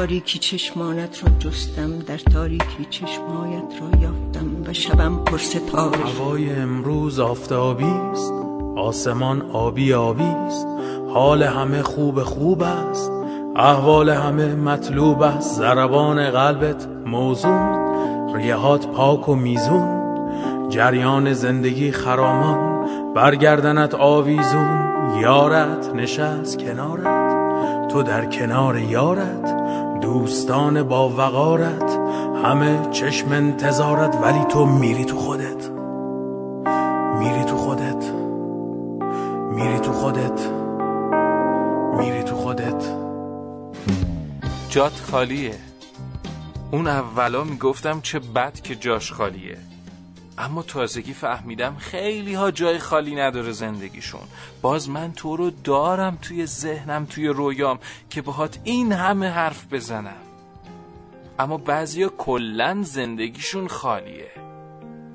تاریکی چشمانت را جستم در تاریکی چشمایت را یافتم و شبم پر ستاره. هوای امروز آفتابی است آسمان آبی آبی است حال همه خوب خوب است احوال همه مطلوب است ضربان قلبت موزون ریهات پاک و میزون جریان زندگی خرامان برگردنت آویزون یارت نشست کنارت تو در کنار یارت. دوستان با وقارت همه چشم انتظارت ولی تو میری تو خودت. میری تو خودت. میری تو خودت. میری تو خودت. جات خالیه. اون اولا می‌گفتم چه بد که جاش خالیه. اما تازگی فهمیدم خیلی ها جای خالی نداره زندگیشون. باز من تو رو دارم توی ذهنم توی رویام که باهات این همه حرف بزنم. اما بعضیا کلا زندگیشون خالیه.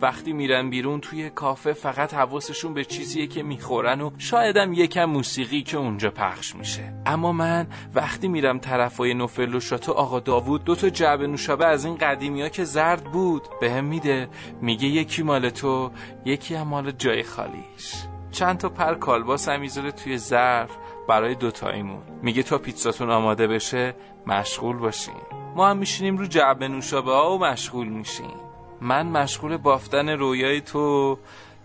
وقتی میرن بیرون توی کافه فقط حواسشون به چیزیه که می‌خورن و شایدم یکم موسیقی که اونجا پخش میشه. اما من وقتی میرم طرفای نوفل و شاتو آقا داوود دو تا جعبه نوشابه از این قدیمی ها که زرد بود به هم میده میگه یکی مال تو یکی هم مال جای خالیش. چند تا پر کالباس هم می‌ذاره توی ظرف برای دوتاییمون. میگه تا پیتزاتون آماده بشه مشغول باشین. ما هم میشینیم رو جعبه نوشابه ها و مشغول میشیم. من مشغول بافتن رویای تو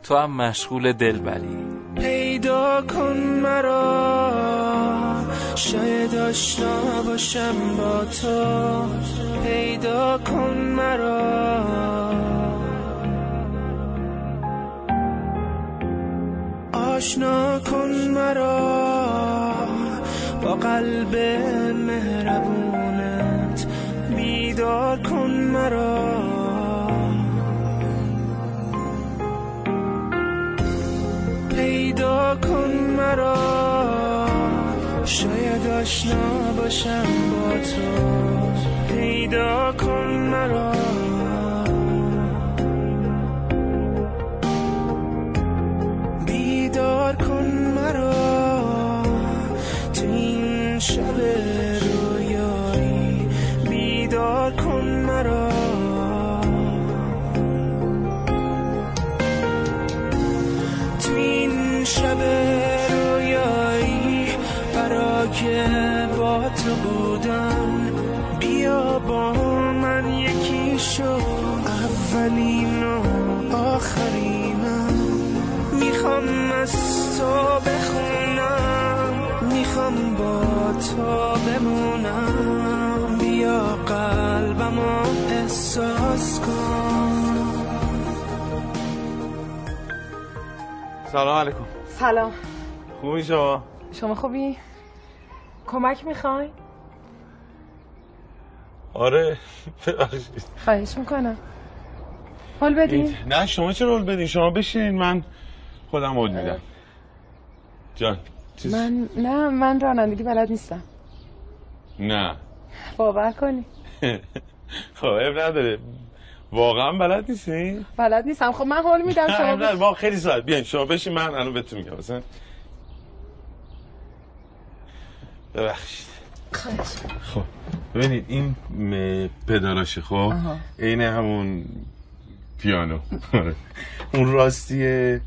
تو هم مشغول دلبری. پیدا کن مرا شاید آشنا باشم با تو. پیدا کن مرا. آشنا کن مرا با قلب مهربونت. بیدار کن مرا. مرا. شاید آشنا باشم با تو. پیدا کن مرا. برای با تو بودن بیا با من یکی شو. اولین و آخرینم. می‌خوام از تو بخونم. می‌خوام با تو بمونم. بیا قلبمو احساس کن. سلام علیکم. سلام. خوبی شما؟ شما خوبی؟ کمک می‌خوای؟ آره ببخشید. خواهش می‌کنم. حال بدین؟ نه شما چه رول بدین؟ شما بشین من خودم رول میدم. جان چیز؟ من نه من رانندگی بلد نیستم. نه. باور کنی. خب نداره. واقعا بلد نیستی؟ بلد نیستم. خب من حال میدم شما نه بش... ما خیلی ساعت بیاین شما بشین من الان بهتون میگم مثلا. ببخشید. خب ببینید این م- پدالاشه خب. عین همون پیانو. آره. اون راستی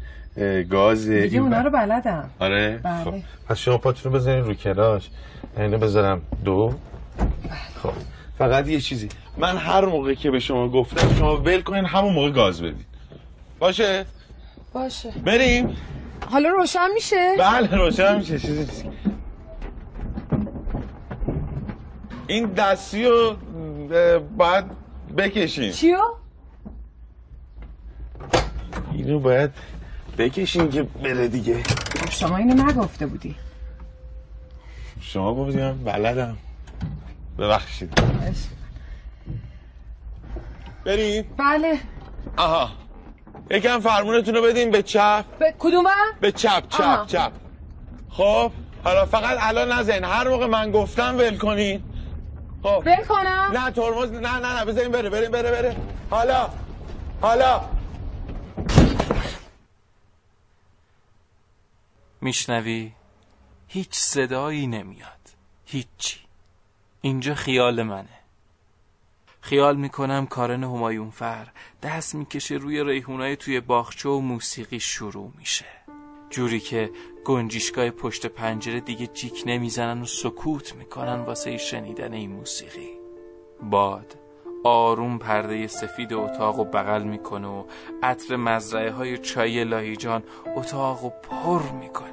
گاز دیگه اونا رو بلدم. آره. بله. خب. پس شما پاتون رو بزنین رو کلاش. اینو بذارم دو. خب. فقط یه چیزی. من هر موقع که به شما گفتم شما ول کنین همون موقع گاز بدین. باشه؟ باشه. بریم. حالا روشن میشه؟ بله روشن میشه. چیزی نیست این دستی رو باید بکشین چیو؟ اینو باید بکشین که بره دیگه. شما اینو نگفته بودی. شما گفتیم بلدم. ببخشید. بریم بله. آها. یکم فرمونتون رو بدین به چپ. به کدوم؟ به چپ چپ آها. چپ. خب حالا فقط الان نزن هر موقع من گفتم ول کنین. خب. ول کنم؟ نه ترمز نه نه نه بذارین بره بره بره بره. حالا حالا. میشنوی؟ هیچ صدایی نمیاد. هیچی. اینجا خیال منه. خیال می‌کنم کارن همایون فر دست می‌کشه روی ریحونای توی باغچه و موسیقی شروع میشه. جوری که گنجیشگاه پشت پنجره دیگه جیک نمی‌زنن و سکوت می‌کنن واسه شنیدن این موسیقی. باد آروم پرده سفید اتاق و بغل می‌کنه و عطر مزرعه های چای لاهیجان اتاق و پر می‌کنه.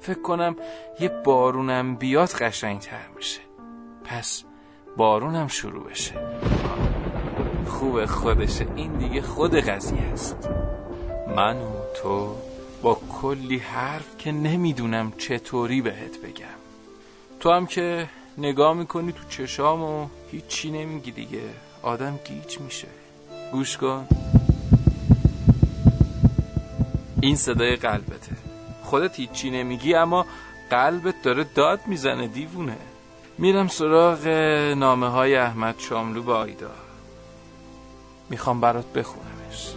فکر کنم یه بارونم بیاد قشنگتر میشه. پس بارونم شروع بشه. خوب خودشه. این دیگه خود قضیه است. من و تو با کلی حرف که نمی‌دونم چطوری بهت بگم. تو هم که نگاه می‌کنی تو چشام و هیچی نمیگی دیگه. آدم گیج میشه. گوش کن. این صدای قلبته. خودت هیچی نمیگی اما قلبت داره داد می‌زنه دیوونه. میرم سراغ نامه های احمد شاملو با آیدا. می‌خوام برات بخونمش.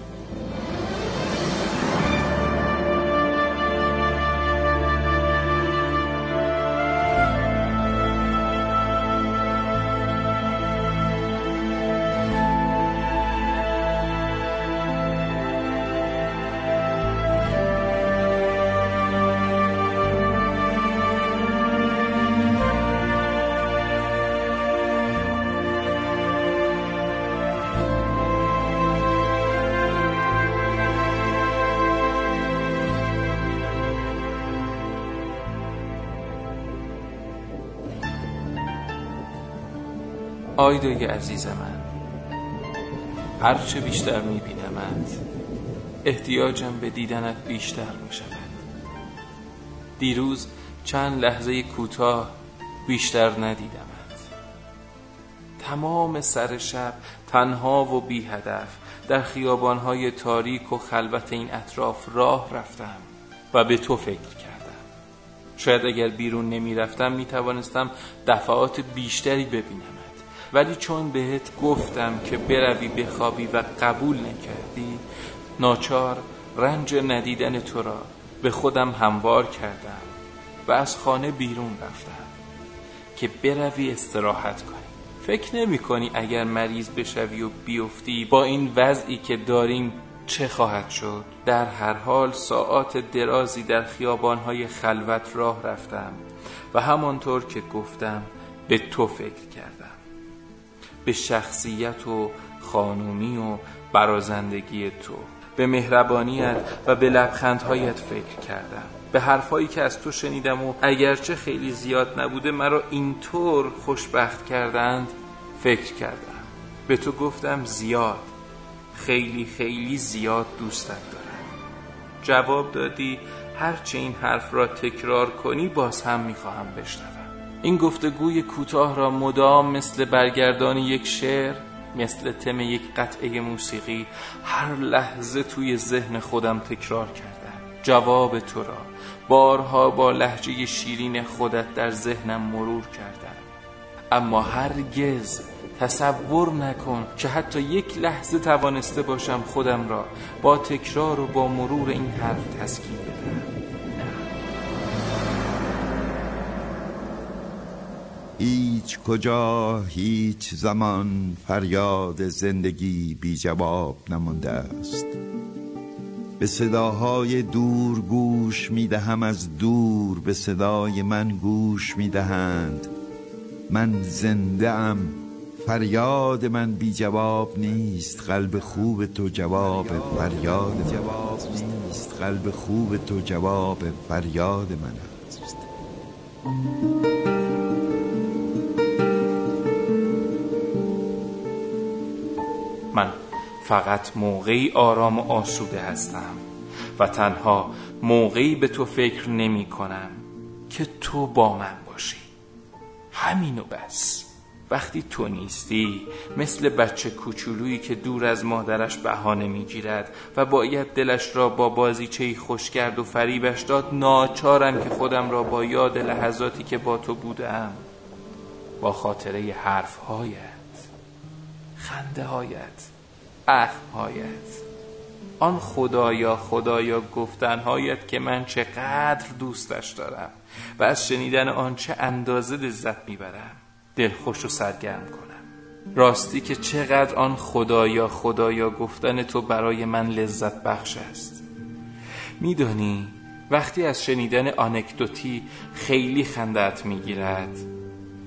آیدای عزیز من هرچه بیشتر میبینمت احتیاجم به دیدنت بیشتر می‌شود. دیروز چند لحظه کوتاه بیشتر ندیدمت تمام سر شب تنها و بی هدف در خیابانهای تاریک و خلوت این اطراف راه رفتم و به تو فکر کردم. شاید اگر بیرون نمی رفتم می توانستم دفعات بیشتری ببینمت ولی چون بهت گفتم که بروی بخوابی و قبول نکردی ناچار رنج ندیدن تو را به خودم هموار کردم و از خانه بیرون رفتم که بروی استراحت کنی. فکر نمی کنی اگر مریض بشوی و بیفتی با این وضعی که داریم چه خواهد شد؟ در هر حال ساعات درازی در خیابانهای خلوت راه رفتم و همانطور که گفتم به تو فکر کردم. به شخصیت و خانومی و برازندگی تو به مهربانیت و به لبخندهایت فکر کردم. به حرفایی که از تو شنیدم و اگرچه خیلی زیاد نبوده مرا اینطور خوشبخت کردند فکر کردم. به تو گفتم زیاد. خیلی خیلی زیاد دوستت دارم. جواب دادی هرچه این حرف را تکرار کنی باز هم می‌خواهم بشنوم. این گفتگوی کوتاه را مدام مثل برگردان یک شعر مثل تم یک قطعه موسیقی هر لحظه توی ذهن خودم تکرار کردم. جواب تو را بارها با لحجه شیرین خودت در ذهنم مرور کردم. اما هرگز تصور نکن که حتی یک لحظه توانسته باشم خودم را با تکرار و با مرور این حرف تسکین بدم. هیچ کجا هیچ زمان فریاد زندگی بی جواب نمانده است. به صداهای دور گوش می دهم از دور به صدای من گوش می دهند. من زنده ام فریاد من بی جواب نیست. قلب خوب تو جواب فریاد جواب نیست قلب خوب تو جواب فریاد من است. من فقط موقعی آرام و آسوده هستم و تنها موقعی به تو فکر نمی کنم که تو با من باشی. همینو بس. وقتی تو نیستی مثل بچه کوچولویی که دور از مادرش بهانه می‌گیرد و باید دلش را با بازیچه خوش کرد و فریبش داد ناچارم که خودم را با یاد لحظاتی که با تو بودم با خاطره حرفهایت خنده هایت هایت آن خدایا خدایا گفتنهایت که من چقدر دوستش دارم و از شنیدن آن چه اندازه لذت می‌برم دلخوش و سرگرم کنم. راستی که چقدر آن خدایا خدایا گفتن تو برای من لذت بخش است. میدانی وقتی از شنیدن آنکدوتی خیلی خندت می‌گیرد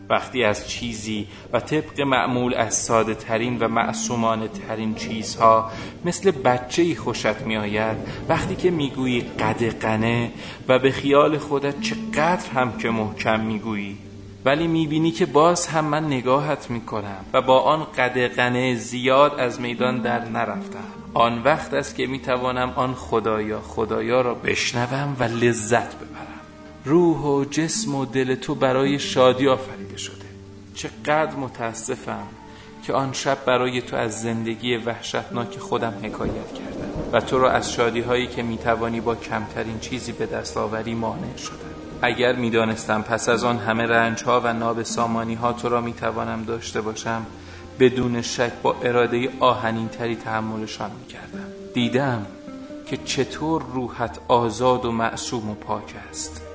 وقتی از چیزی و طبق معمول از ساده ترین و معصومانه ترین چیزها مثل بچه خوشت می آید وقتی که می‌گویی قدقنه و به خیال خودت چقدر هم که محکم می‌گویی ولی می‌بینی که باز هم من نگاهت می‌کنم و با آن قدقنه زیاد از میدان در نرفتم. آن وقت است که می‌توانم آن خدایا خدایا را بشنوم و لذت ببرم. روح و جسم و دل تو برای شادی آفریده شده. چقدر متاسفم که آن شب برای تو از زندگی وحشتناک خودم حکایت کردم و تو را از شادی هایی که می‌توانی با کمترین چیزی به دست آوری مانع شدم. اگر می‌دانستم پس از آن همه رنج ها و ناب سامانی ها تو را می‌توانم داشته باشم بدون شک با اراده آهنین تری تحملشان می‌کردم. دیدم که چطور روحت آزاد و معصوم و پاک است.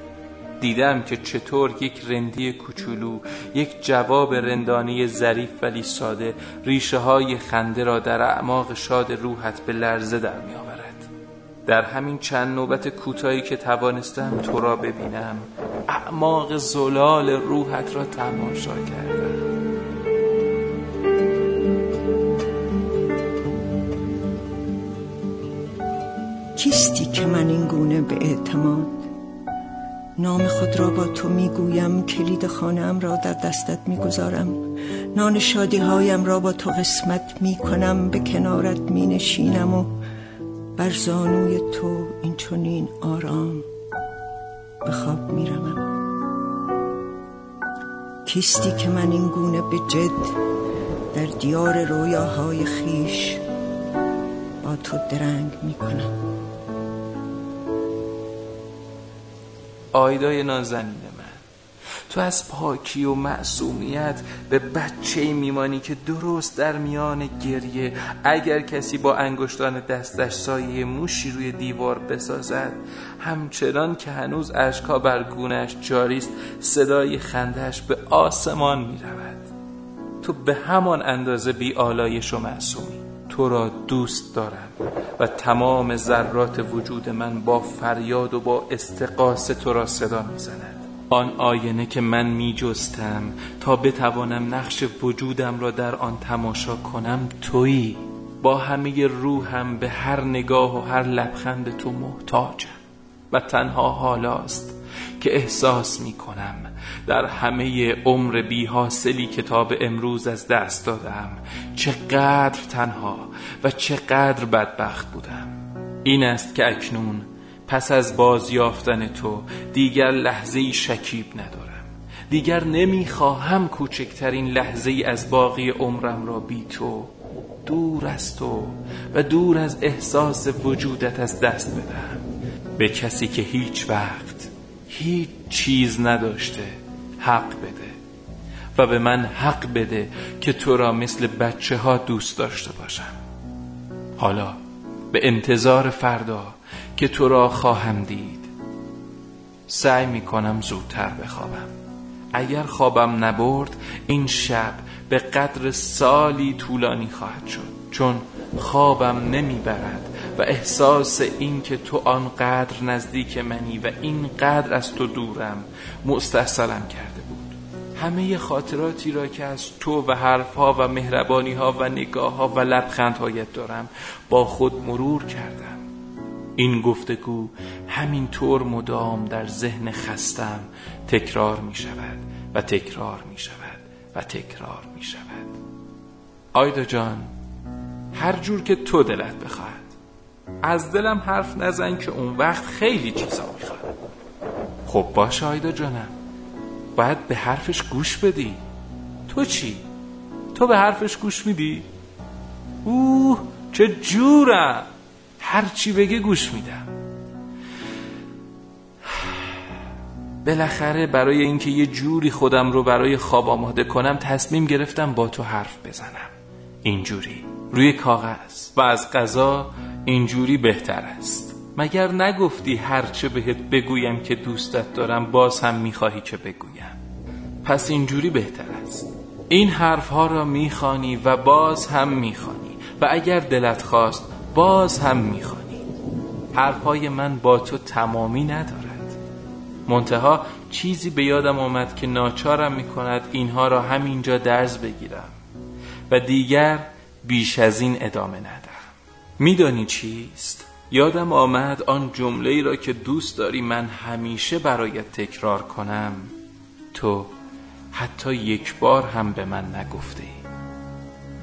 دیدم که چطور یک رندی کوچولو یک جواب رندانی ظریف ولی ساده ریشه های خنده را در اعماق شاد روحت به لرزه در می آورد در همین چند نوبت کوتاهی که توانستم تو را ببینم اعماق زلال روحت را تماشا کردم. کیستی که من این گونه به اعتماد نام خود را با تو می‌گویم کلید خانم را در دستت می‌گذارم. نان شادی هایم را با تو قسمت می‌کنم به کنارت مینشینم و بر زانوی تو این چنین آرام به خواب میرمم کیستی که من این گونه به جد در دیار رویاهای خیش با تو درنگ می‌کنم. آیدای نازنین من. تو از پاکی و معصومیت به بچه میمانی که درست در میان گریه اگر کسی با انگشتان دستش سایه موشی روی دیوار بسازد همچنان که هنوز اشکا بر گونش جاریست صدای خندش به آسمان می‌رود. تو به همان اندازه بی آلایش و معصومی. تو را دوست دارم و تمام ذرات وجود من با فریاد و با استقاس تو را صدا می‌زند. آن آینه که من می جستم تا بتوانم نقش وجودم را در آن تماشا کنم تویی. با همه روحم به هر نگاه و هر لبخند تو محتاجم و تنها حالاست که احساس می کنم در همه عمر بی حاصلی کتاب امروز از دست دادم چقدر تنها و چقدر بدبخت بودم. این است که اکنون پس از بازیافتن تو دیگر لحظه شکیب ندارم. دیگر نمی‌خواهم کوچکترین لحظه ای از باقی عمرم را بی تو دور از تو و دور از احساس وجودت از دست بدهم. به کسی که هیچ وقت هیچ چیز نداشته حق بده و به من حق بده که تو را مثل بچه ها دوست داشته باشم. حالا به انتظار فردا که تو را خواهم دید. سعی می کنم زودتر بخوابم. اگر خوابم نبرد این شب به قدر سالی طولانی خواهد شد. چون خوابم نمی‌برد و احساس این که تو آنقدر نزدیک منی و اینقدر از تو دورم مستحصلم بود همه خاطراتی را که از تو و حرفها و مهربانی ها و نگاه ها و لبخندهایت دارم با خود مرور کردم. این گفتگو همین طور مدام در ذهن خستم. تکرار می شود و تکرار می شود و تکرار می شود آیدا جان هر جور که تو دلت بخواهد از دلم حرف نزن که اون وقت خیلی چیزا می‌خواد. خب باش آیدا جانم. باید به حرفش گوش بدی. تو چی؟ تو به حرفش گوش میدی؟ اوه چه جورم. هر چی بگه گوش میدم. بالاخره برای اینکه یه جوری خودم رو برای خواب آماده کنم تصمیم گرفتم با تو حرف بزنم. اینجوری. روی کاغذ. و از قضا اینجوری بهتر است. مگر نگفتی هرچه بهت بگویم که دوستت دارم باز هم می‌خواهی که بگویم؟ پس اینجوری بهتر است. این حرفها را می‌خوانی و باز هم می‌خوانی و اگر دلت خواست باز هم می‌خوانی. حرفهای من با تو تمامی ندارد. منتها چیزی به یادم آمد که ناچارم می‌کند اینها را همینجا درز بگیرم و دیگر بیش از این ادامه ندم میدانی چیست؟ یادم آمد آن جمله ای را که دوست داری من همیشه برایت تکرار کنم. تو حتی یک بار هم به من نگفته ای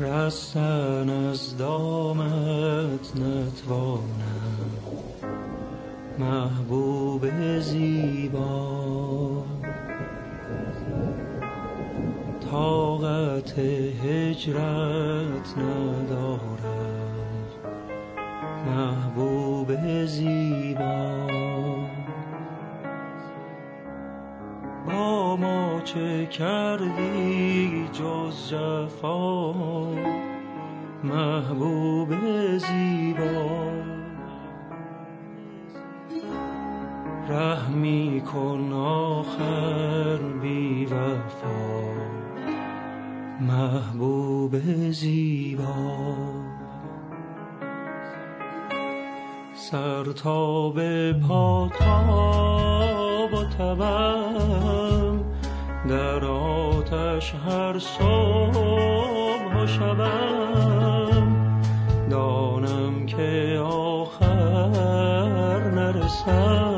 رستن از دامت نتوانم. محبوب زیبا. طاقت هجرت ندارم. محبوب زیبا. با ما چه کردی جز جفا؟ محبوب زیبا. رحمی کن آخر بی وفا. محبوب زیبا. سر تا به پا تاب و تبم. در آتش هر صبح و شبم. دانم که آخر نرسد.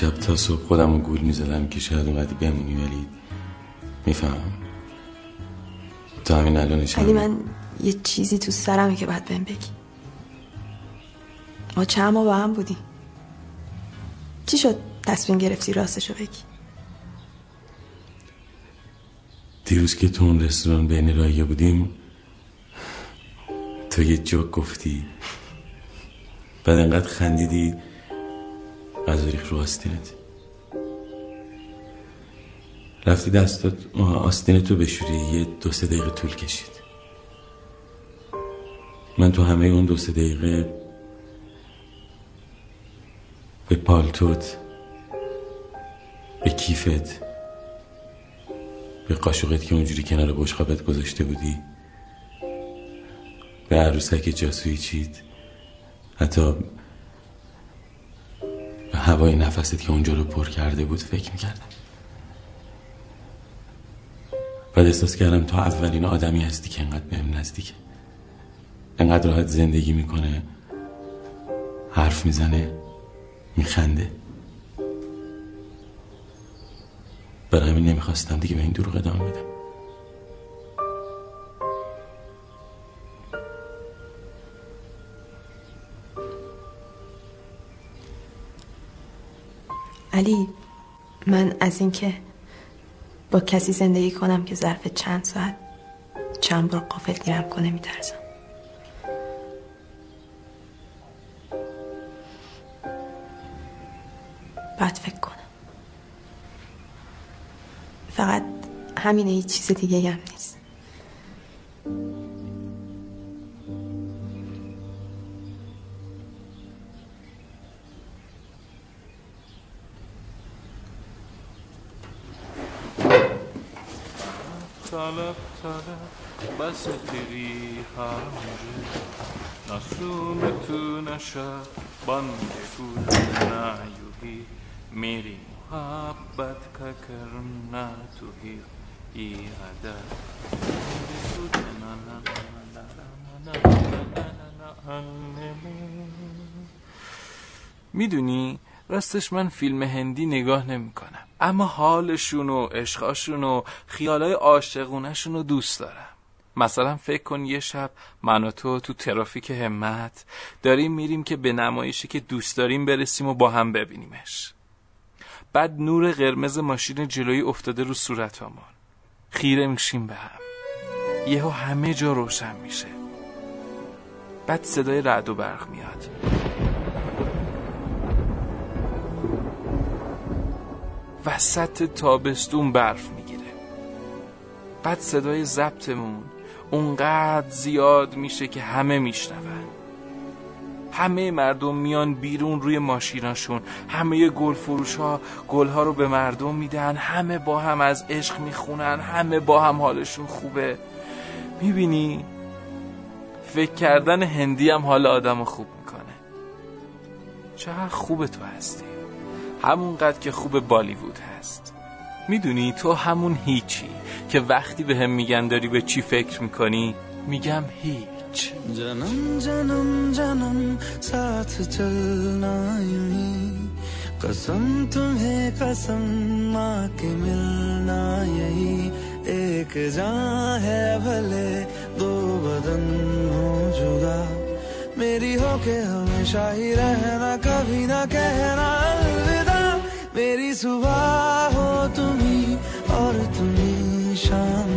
دیشب تا صبح خودم رو گول می‌زدم که شاید اومدی بمونی ولی می‌فهمم. تا همین الانش علی من یه چیزی تو سرمه که باید بهم بگی. ما چند ما با هم بودیم. چی شد تصمیم گرفتی راستشو بگی؟ دیروز که تو اون رستوران بین رایه بودیم تو یه جوک گفتی. بعد انقدر خندیدی غذا ریخت رو آستینت رفتی دستات آستین تو بشوری یه دو سه دقیقه طول کشید. من تو همه اون دو سه دقیقه به پالتوت به کیفت به قاشقت که اونجوری کنار بشقابت گذاشته بودی به عروسک جاسویی چید حتی هوای نفست که اونجا رو پر کرده بود فکر می‌کردم. بعد احساس کردم تو اولین آدمی هستی که انقدر بهم نزدیکه. انقدر راحت زندگی می‌کنه حرف می‌زنه میخنده. برای همین نمی‌خواستم دیگه به این دروغ ادامه بدم. علی من از اینکه با کسی زندگی کنم که ظرف چند ساعت چند بار قافل گیرم کنه میترسم. باید فکر کنم. فقط همینه هیچ چیز دیگه هم نیست. شب بند میری محبت کا کرنا توهی ای عدد می‌دونی راستش من فیلم هندی نگاه نمی‌کنم اما حالشون و عشقاشون و خیالای عاشقونشون رو دوست دارم مثلا فکر کن یه شب من و تو تو ترافیک همت داریم میریم که به نمایشی که دوست داریم برسیم و با هم ببینیمش. بعد نور قرمز ماشین جلویی افتاده رو صورتامون خیره میشیم به هم. یهو همه جا روشن میشه. بعد صدای رعد و برق میاد. وسط تابستون برف می‌گیره. بعد صدای ضبطمون اونقدر زیاد میشه که همه میشنون. همه مردم میان بیرون روی ماشیناشون. همه گل فروش ها گل ها رو به مردم میدن. همه با هم از عشق می‌خونن. همه با هم حالشون خوبه. می‌بینی؟ فکر کردن هندی هم حال آدم خوب می‌کنه. چقدر خوبه تو هستی. همونقدر که خوب بالیوود هست. می‌دونی تو همون هیچی که وقتی به هم میگن داری به چی فکر می‌کنی؟ میگم هیچ. جنم جنم جنم ساعت چلنا قسم تمہیں قسم ماں کے ملنا یہی ایک جان ہے بھلے دو بدن ہو جدا میری ہو کے ہمیشہ ہی رہنا کبھی نہ کہنا الوداع. میری صبح ہو تم ocean.